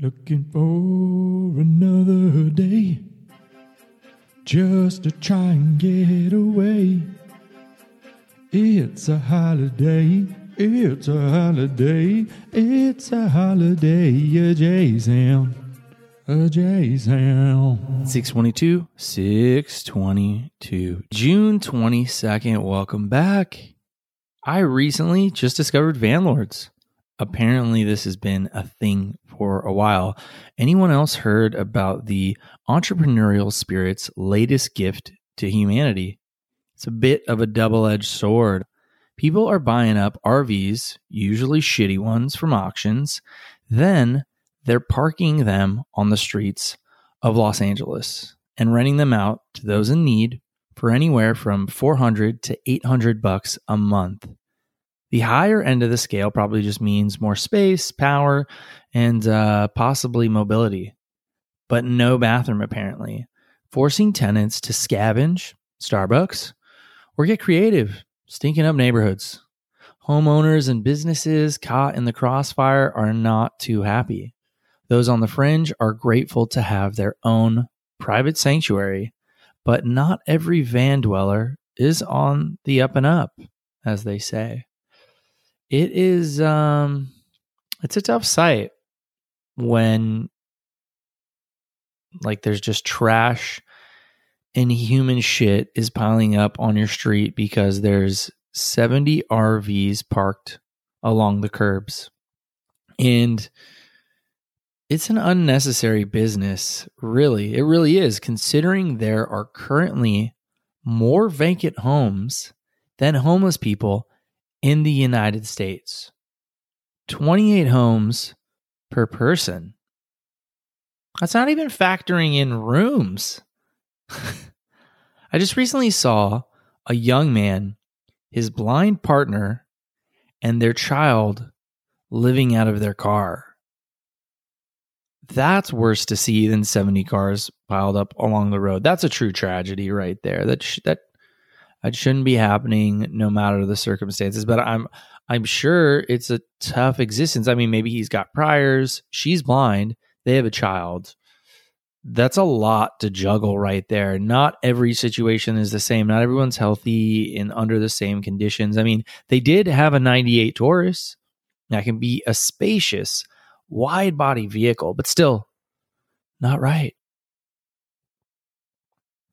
Looking for another day just to try and get away. It's a holiday. It's a holiday. It's a holiday. A J sound. A J sound. 622, 622. June 22nd. Welcome back. I recently just discovered Van Lords. Apparently, this has been a thing for a while. Anyone else heard about the entrepreneurial spirit's latest gift to humanity? It's a bit of a double edged sword. People are buying up RVs, usually shitty ones from auctions, then they're parking them on the streets of Los Angeles and renting them out to those in need for anywhere from 400 to 800 bucks a month. The higher end of the scale probably just means more space, power, and uh, possibly mobility, but no bathroom apparently, forcing tenants to scavenge Starbucks or get creative, stinking up neighborhoods. Homeowners and businesses caught in the crossfire are not too happy. Those on the fringe are grateful to have their own private sanctuary, but not every van dweller is on the up and up, as they say. It is um it's a tough sight when like there's just trash and human shit is piling up on your street because there's 70 RVs parked along the curbs. And it's an unnecessary business, really. It really is, considering there are currently more vacant homes than homeless people in the United States. 28 homes per person. That's not even factoring in rooms. I just recently saw a young man, his blind partner, and their child living out of their car. That's worse to see than 70 cars piled up along the road. That's a true tragedy right there. That sh- that that shouldn't be happening no matter the circumstances, but I'm I'm sure it's a tough existence. I mean, maybe he's got priors, she's blind, they have a child. That's a lot to juggle right there. Not every situation is the same. Not everyone's healthy and under the same conditions. I mean, they did have a 98 Taurus that can be a spacious, wide body vehicle, but still not right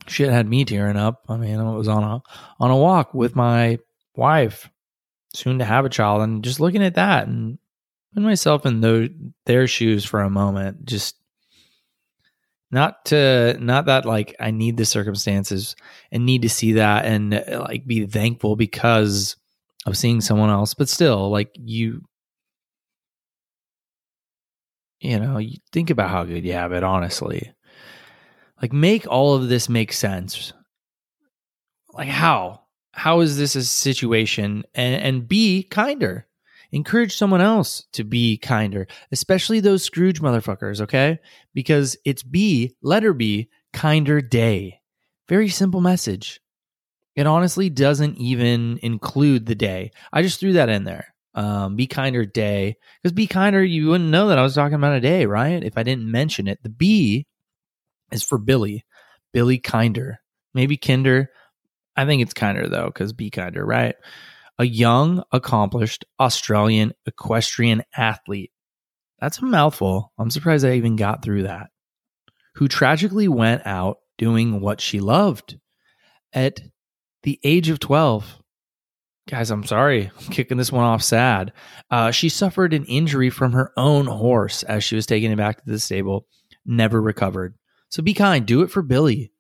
shit had me tearing up. I mean, I was on a on a walk with my wife, soon to have a child, and just looking at that and putting myself in those their shoes for a moment, just not to not that like I need the circumstances and need to see that and uh, like be thankful because of seeing someone else, but still like you you know, you think about how good you have it honestly. Like, make all of this make sense. Like, how? How is this a situation? And, and be kinder. Encourage someone else to be kinder, especially those Scrooge motherfuckers, okay? Because it's B, letter B, kinder day. Very simple message. It honestly doesn't even include the day. I just threw that in there. Um, be kinder day. Because be kinder, you wouldn't know that I was talking about a day, right? If I didn't mention it. The B is for Billie, Billie Kinder. Maybe Kinder. I think it's Kinder though, because be kinder, right? A young, accomplished Australian equestrian athlete. That's a mouthful. I'm surprised I even got through that. Who tragically went out doing what she loved at the age of 12. Guys, I'm sorry. I'm kicking this one off sad. Uh, she suffered an injury from her own horse as she was taking it back to the stable, never recovered. So be kind, do it for Billie,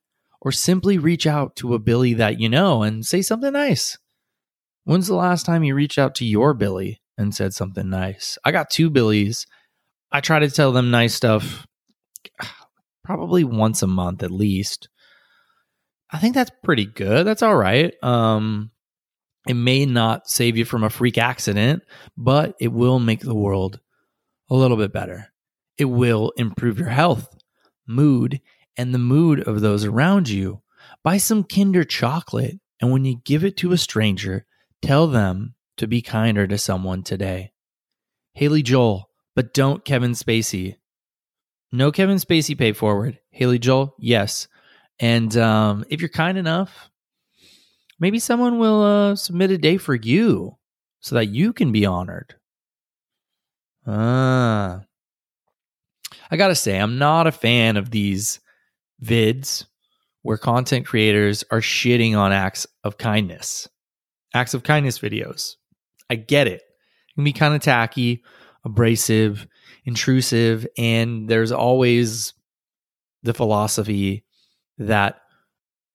or simply reach out to a Billy that you know and say something nice. When's the last time you reached out to your Billy and said something nice? I got two Billies. I try to tell them nice stuff probably once a month at least. I think that's pretty good. That's all right. Um, it may not save you from a freak accident, but it will make the world a little bit better. It will improve your health mood and the mood of those around you. Buy some Kinder chocolate, and when you give it to a stranger, tell them to be kinder to someone today. Haley Joel, but don't Kevin Spacey. No Kevin Spacey pay forward. Haley Joel, yes. And um, if you're kind enough, maybe someone will uh, submit a day for you so that you can be honored. Ah. I got to say, I'm not a fan of these vids where content creators are shitting on acts of kindness, acts of kindness videos. I get it. It can be kind of tacky, abrasive, intrusive, and there's always the philosophy that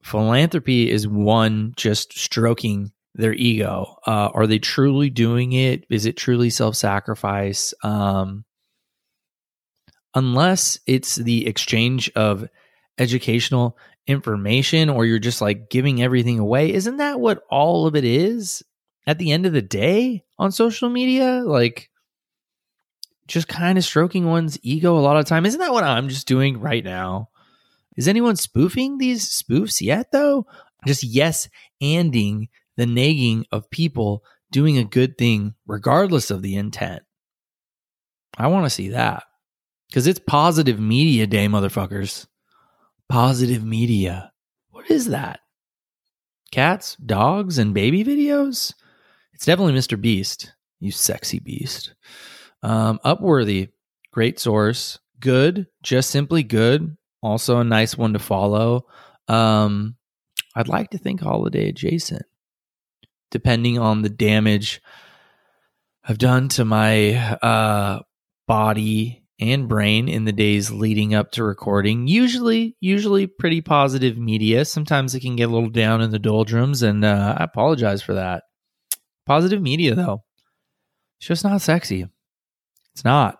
philanthropy is one just stroking their ego. Uh, are they truly doing it? Is it truly self sacrifice? Um, unless it's the exchange of educational information or you're just like giving everything away, isn't that what all of it is at the end of the day on social media? Like, just kind of stroking one's ego a lot of time. Isn't that what I'm just doing right now? Is anyone spoofing these spoofs yet, though? Just yes anding the nagging of people doing a good thing regardless of the intent. I want to see that because it's positive media day, motherfuckers. Positive media. What is that? Cats, dogs, and baby videos? It's definitely Mr. Beast, you sexy beast. Um, Upworthy, great source. Good, just simply good. Also a nice one to follow. Um, I'd like to think holiday adjacent depending on the damage I've done to my uh, body and brain in the days leading up to recording. Usually, usually pretty positive media. Sometimes it can get a little down in the doldrums, and uh, I apologize for that. Positive media, though, it's just not sexy. It's not.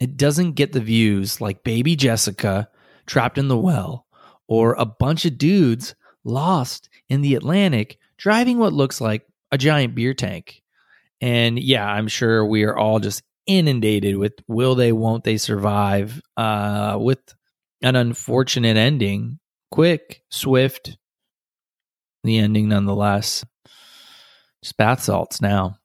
It doesn't get the views like Baby Jessica trapped in the well or a bunch of dudes lost in the Atlantic driving what looks like a giant beer tank. And yeah, I'm sure we are all just inundated with will they, won't they survive uh, with an unfortunate ending. Quick, swift, the ending nonetheless. Just bath salts now.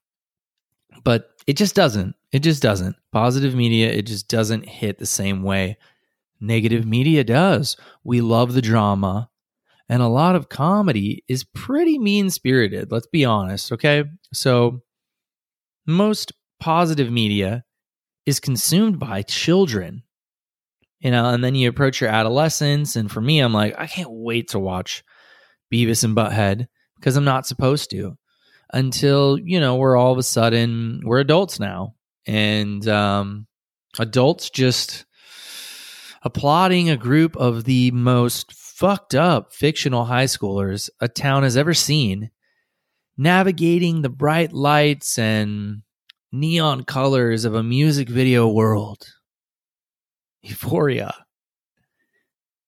But it just doesn't. It just doesn't. Positive media, it just doesn't hit the same way. Negative media does. We love the drama and a lot of comedy is pretty mean spirited. Let's be honest, okay? So, most positive media is consumed by children, you know, and then you approach your adolescence. And for me, I'm like, I can't wait to watch Beavis and Butthead because I'm not supposed to until, you know, we're all of a sudden, we're adults now. And um, adults just applauding a group of the most fucked up fictional high schoolers a town has ever seen, navigating the bright lights and neon colors of a music video world. Euphoria.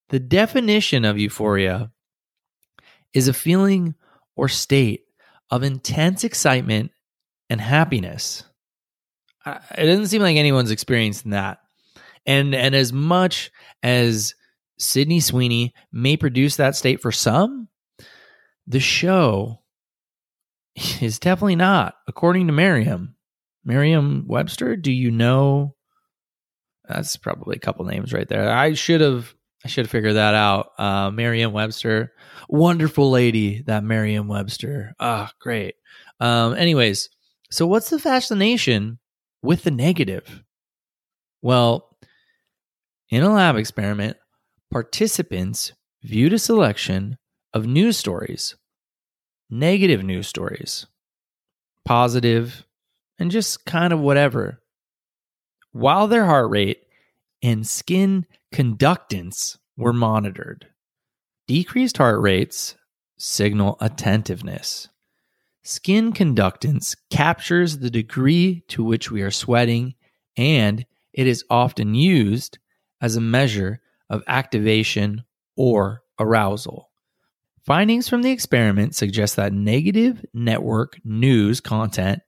The definition of euphoria is a feeling or state of intense excitement and happiness. It doesn't seem like anyone's experiencing that. And and as much as Sydney Sweeney may produce that state for some. The show is definitely not, according to Merriam. Merriam Webster, do you know? That's probably a couple names right there. I should have I should have figured that out. Uh, Merriam Webster, wonderful lady, that Merriam Webster. Ah, great. Um, anyways, so what's the fascination with the negative? Well, in a lab experiment, participants viewed a selection of news stories, negative news stories, positive, and just kind of whatever, while their heart rate and skin conductance were monitored. Decreased heart rates signal attentiveness. Skin conductance captures the degree to which we are sweating, and it is often used as a measure of activation or arousal. Findings from the experiment suggest that negative network news content,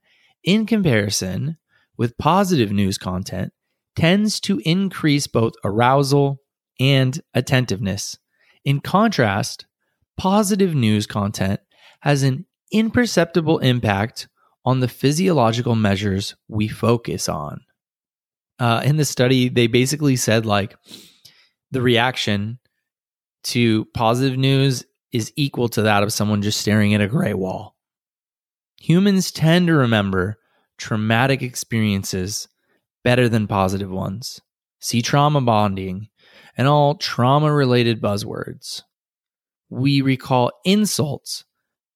in comparison with positive news content, tends to increase both arousal and attentiveness. In contrast, positive news content has an imperceptible impact on the physiological measures we focus on. uh, in the study, they basically said like the reaction to positive news is equal to that of someone just staring at a gray wall. Humans tend to remember traumatic experiences better than positive ones. See trauma bonding and all trauma related buzzwords. We recall insults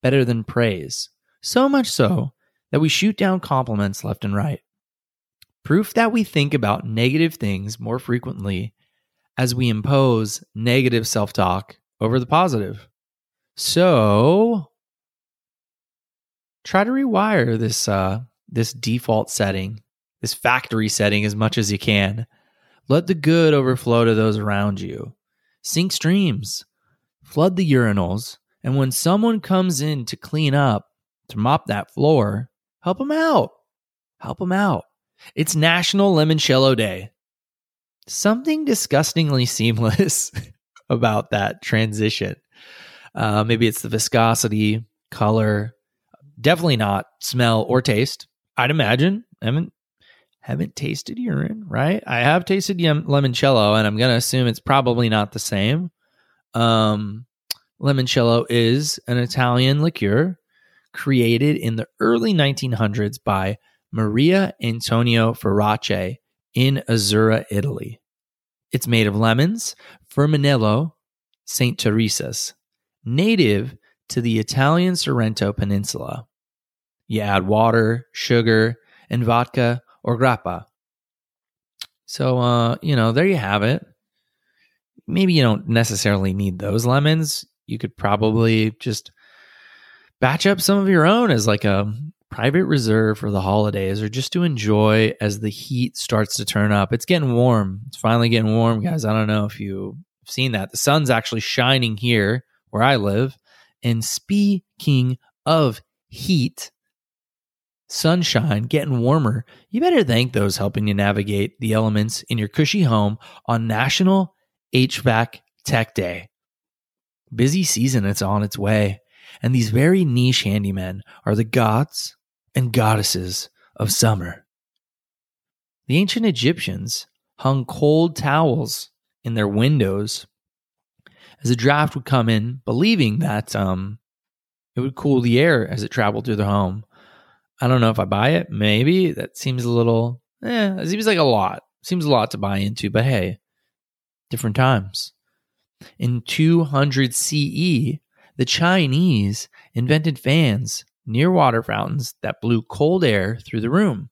better than praise, so much so that we shoot down compliments left and right. Proof that we think about negative things more frequently as we impose negative self talk over the positive. So, try to rewire this uh, this default setting, this factory setting as much as you can. Let the good overflow to those around you. Sink streams, flood the urinals, and when someone comes in to clean up, to mop that floor, help them out. Help them out. It's National Limoncello Day. Something disgustingly seamless about that transition. Uh, maybe it's the viscosity, color, definitely not smell or taste. I'd imagine. I haven't haven't tasted urine, right? I have tasted limoncello, and I'm gonna assume it's probably not the same. Um, limoncello is an Italian liqueur created in the early 1900s by Maria Antonio Farace in Azzurra, Italy. It's made of lemons, Femminello, St. Teresa's, native to the Italian Sorrento Peninsula. You add water, sugar, and vodka or grappa. So, uh, you know, there you have it. Maybe you don't necessarily need those lemons. You could probably just batch up some of your own as like a private reserve for the holidays or just to enjoy as the heat starts to turn up. It's getting warm. It's finally getting warm, guys. I don't know if you've seen that. The sun's actually shining here where I live. And speaking of heat, sunshine, getting warmer, you better thank those helping you navigate the elements in your cushy home on National HVAC Tech Day. Busy season, it's on its way. And these very niche handymen are the gods and goddesses of summer. The ancient Egyptians hung cold towels in their windows as a draft would come in, believing that um, it would cool the air as it traveled through the home. I don't know if I buy it. Maybe that seems a little, eh, it seems like a lot. Seems a lot to buy into, but hey, different times. In 200 CE, the Chinese invented fans near water fountains that blew cold air through the room.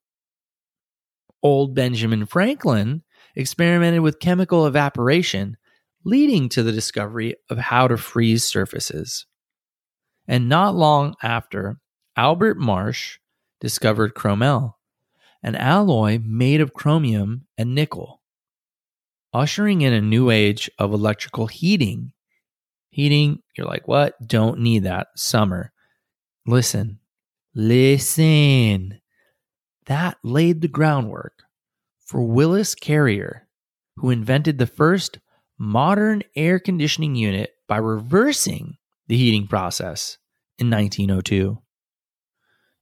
Old Benjamin Franklin experimented with chemical evaporation, leading to the discovery of how to freeze surfaces. And not long after, Albert Marsh discovered chromel, an alloy made of chromium and nickel, ushering in a new age of electrical heating. Heating, you're like, what? Don't need that. Summer. Listen, listen. That laid the groundwork for Willis Carrier, who invented the first modern air conditioning unit by reversing the heating process in 1902.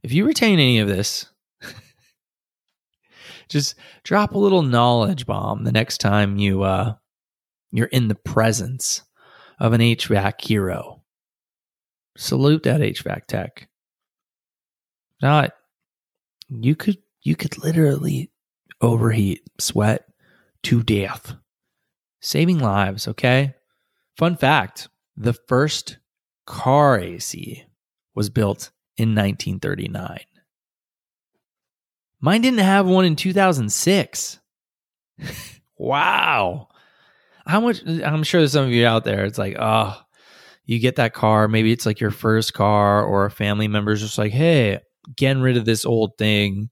If you retain any of this, just drop a little knowledge bomb the next time you uh, you're in the presence of an HVAC hero. Salute that HVAC tech. Not you could you could literally overheat, sweat to death. Saving lives, okay? Fun fact, the first car AC was built in 1939. Mine didn't have one in 2006. wow. How much I'm sure there's some of you out there it's like, "Oh, you get that car, maybe it's like your first car or a family member's just like, hey, getting rid of this old thing.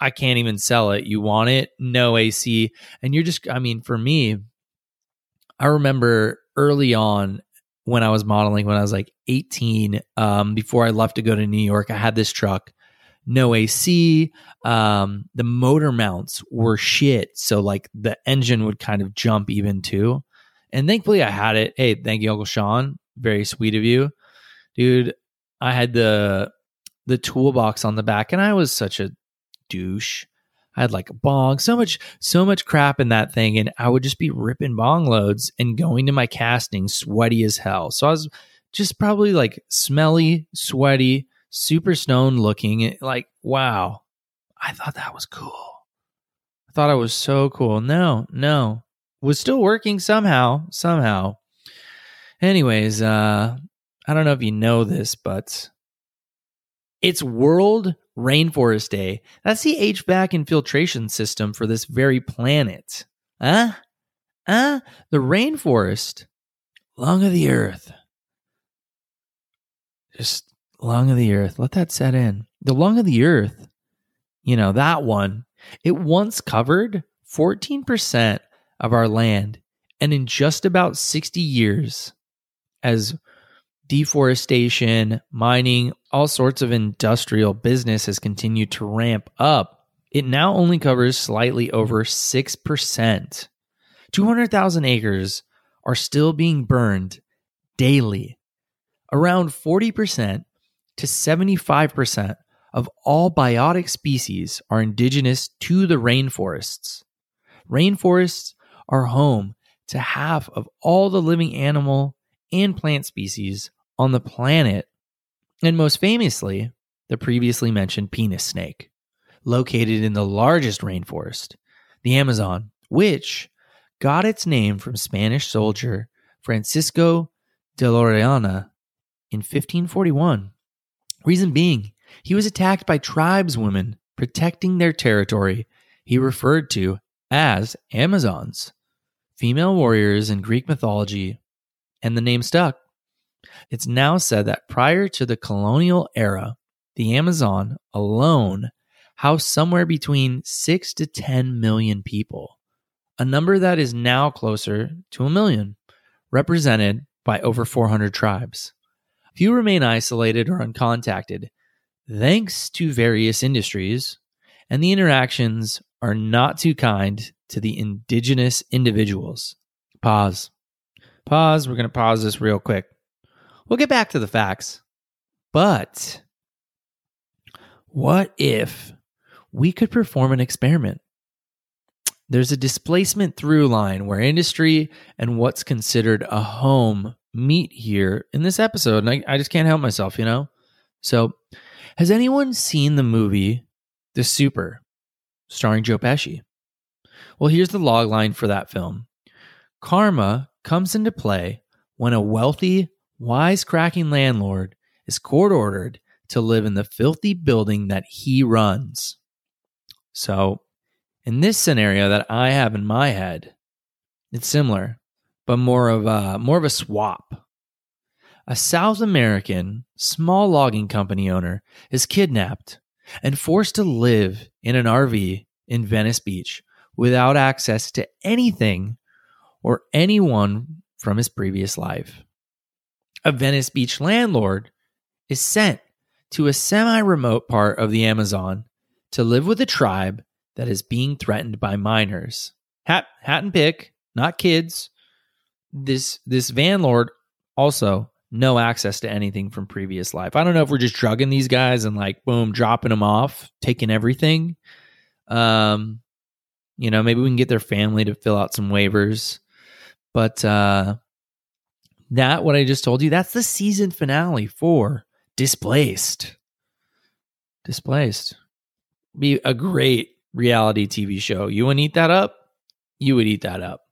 I can't even sell it. You want it? No AC. And you're just, I mean, for me, I remember early on when I was modeling, when I was like 18, um, before I left to go to New York, I had this truck, no AC. Um, the motor mounts were shit. So, like, the engine would kind of jump even too. And thankfully I had it. Hey, thank you, Uncle Sean. Very sweet of you. Dude, I had the the toolbox on the back and I was such a douche. I had like a bong, so much, so much crap in that thing. And I would just be ripping bong loads and going to my casting sweaty as hell. So I was just probably like smelly, sweaty, super stoned looking. Like, wow. I thought that was cool. I thought I was so cool. No, no. Was still working somehow, somehow. Anyways, uh, I don't know if you know this, but it's World Rainforest Day. That's the HVAC infiltration system for this very planet. Huh? Huh? The rainforest, lung of the earth. Just lung of the earth. Let that set in. The lung of the earth, you know, that one, it once covered 14% of our land. And in just about 60 years, as deforestation, mining, all sorts of industrial business has continued to ramp up, it now only covers slightly over 6%. 200,000 acres are still being burned daily. Around 40% to 75% of all biotic species are indigenous to the rainforests. Rainforests are home to half of all the living animal and plant species on the planet, and most famously, the previously mentioned penis snake, located in the largest rainforest, the Amazon, which got its name from Spanish soldier Francisco de Orellana in 1541. Reason being, he was attacked by tribeswomen protecting their territory he referred to as Amazons, female warriors in Greek mythology, and the name stuck. It's now said that prior to the colonial era, the Amazon alone housed somewhere between 6 to 10 million people, a number that is now closer to a million, represented by over 400 tribes. Few remain isolated or uncontacted, thanks to various industries, and the interactions are not too kind to the indigenous individuals. Pause. Pause. We're going to pause this real quick. We'll get back to the facts. But what if we could perform an experiment? There's a displacement through line where industry and what's considered a home meet here in this episode. And I, I just can't help myself, you know? So, has anyone seen the movie The Super, starring Joe Pesci? Well, here's the log line for that film Karma comes into play when a wealthy wisecracking landlord is court ordered to live in the filthy building that he runs. So, in this scenario that I have in my head, it's similar, but more of a more of a swap. A South American small logging company owner is kidnapped and forced to live in an RV in Venice Beach without access to anything or anyone from his previous life a Venice Beach landlord is sent to a semi remote part of the Amazon to live with a tribe that is being threatened by miners. Hat, hat and pick, not kids. This this van lord also no access to anything from previous life. I don't know if we're just drugging these guys and like boom, dropping them off, taking everything. Um, you know, maybe we can get their family to fill out some waivers. But uh that what I just told you, that's the season finale for Displaced. Displaced. Be a great reality TV show. You to eat that up? You would eat that up.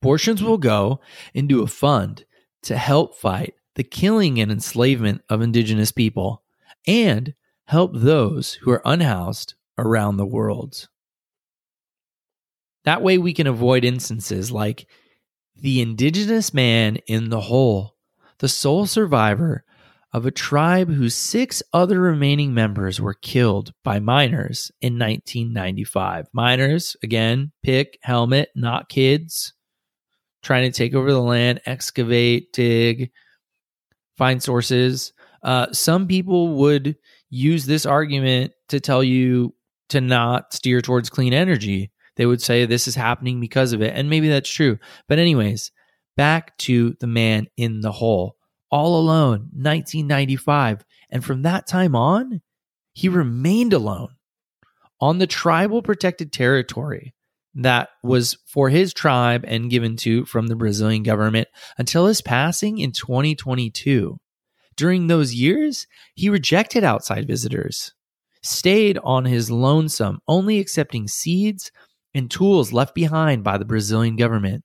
Portions will go into a fund to help fight the killing and enslavement of indigenous people and help those who are unhoused around the world. That way, we can avoid instances like the indigenous man in the hole, the sole survivor of a tribe whose six other remaining members were killed by miners in 1995. Miners, again, pick, helmet, not kids, trying to take over the land, excavate, dig, find sources. Uh, some people would use this argument to tell you to not steer towards clean energy they would say this is happening because of it. And maybe that's true. But, anyways, back to the man in the hole, all alone, 1995. And from that time on, he remained alone. on the tribal protected territory that was for his tribe and given to from the Brazilian government until his passing in 2022. During those years, he rejected outside visitors, stayed on his lonesome, only accepting seeds and tools left behind by the Brazilian government.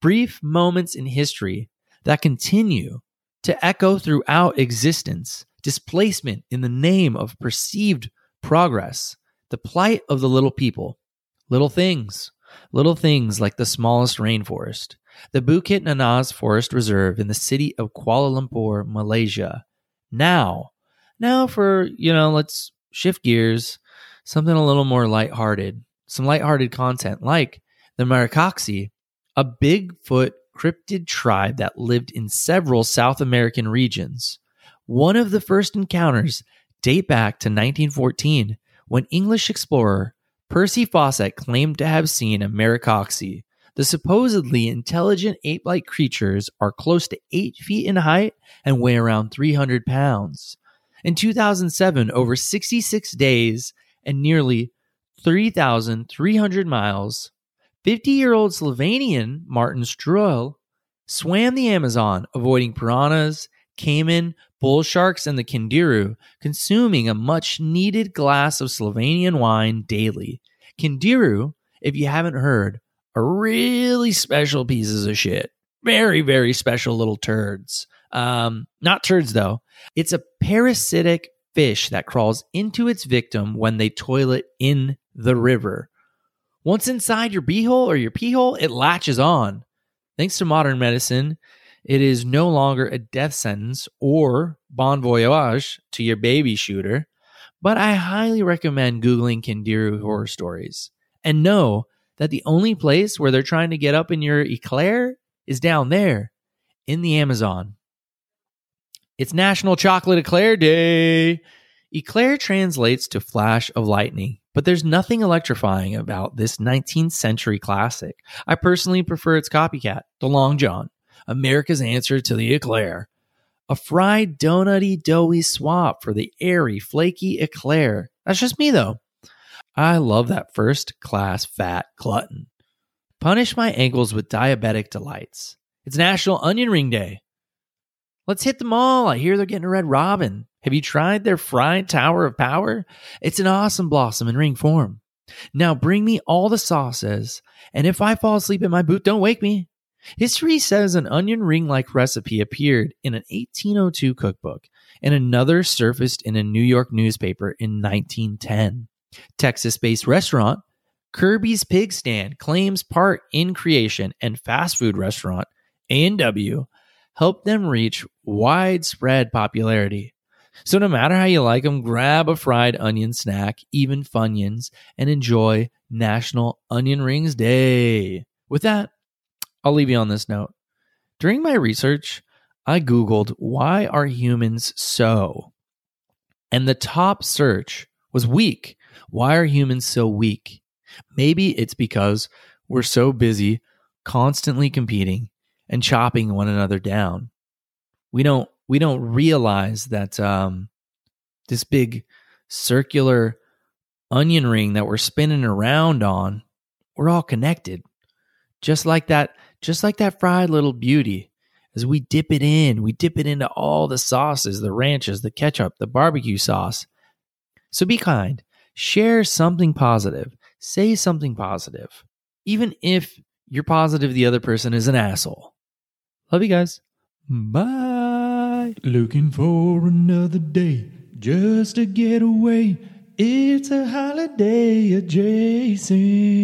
Brief moments in history that continue to echo throughout existence, displacement in the name of perceived progress, the plight of the little people, little things, little things like the smallest rainforest, the Bukit Nanas Forest Reserve in the city of Kuala Lumpur, Malaysia. Now, now for, you know, let's shift gears, something a little more lighthearted, some lighthearted content like the Maricoxi, a Bigfoot cryptid tribe that lived in several South American regions. One of the first encounters date back to 1914 when English explorer Percy Fawcett claimed to have seen a Maricoxi. The supposedly intelligent ape like creatures are close to 8 feet in height and weigh around 300 pounds. In 2007, over 66 days and nearly 3,300 miles, 50 year old Slovenian Martin Strel swam the Amazon, avoiding piranhas, caiman, bull sharks, and the Candiru, consuming a much needed glass of Slovenian wine daily. Candiru, if you haven't heard, are really special pieces of shit. Very, very special little turds. Um, not turds though. It's a parasitic fish that crawls into its victim when they toilet in the river. Once inside your beehole or your pee hole, it latches on. Thanks to modern medicine, it is no longer a death sentence or bon voyage to your baby shooter, but I highly recommend Googling Candiru horror stories and know that the only place where they're trying to get up in your eclair is down there in the Amazon. It's National Chocolate Eclair Day. Eclair translates to flash of lightning, but there's nothing electrifying about this 19th century classic. I personally prefer its copycat, the Long John. America's answer to the eclair. A fried donutty doughy swap for the airy flaky eclair. That's just me though. I love that first class fat glutton. Punish my ankles with diabetic delights. It's National Onion Ring Day. Let's hit them all. I hear they're getting a red robin. Have you tried their fried tower of power? It's an awesome blossom in ring form. Now bring me all the sauces, and if I fall asleep in my boot, don't wake me. History says an onion ring like recipe appeared in an 1802 cookbook, and another surfaced in a New York newspaper in 1910. Texas based restaurant Kirby's Pig Stand claims part in creation, and fast food restaurant A&W helped them reach widespread popularity. So no matter how you like them, grab a fried onion snack, even Funyuns, and enjoy National Onion Rings Day. With that, I'll leave you on this note. During my research, I Googled, why are humans so? And the top search was weak. Why are humans so weak? Maybe it's because we're so busy constantly competing and chopping one another down. We don't we don't realize that um, this big circular onion ring that we're spinning around on, we're all connected. Just like that just like that fried little beauty. As we dip it in, we dip it into all the sauces, the ranches, the ketchup, the barbecue sauce. So be kind. Share something positive. Say something positive. Even if you're positive the other person is an asshole. Love you guys. Bye. Looking for another day just to get away. It's a holiday, Jason.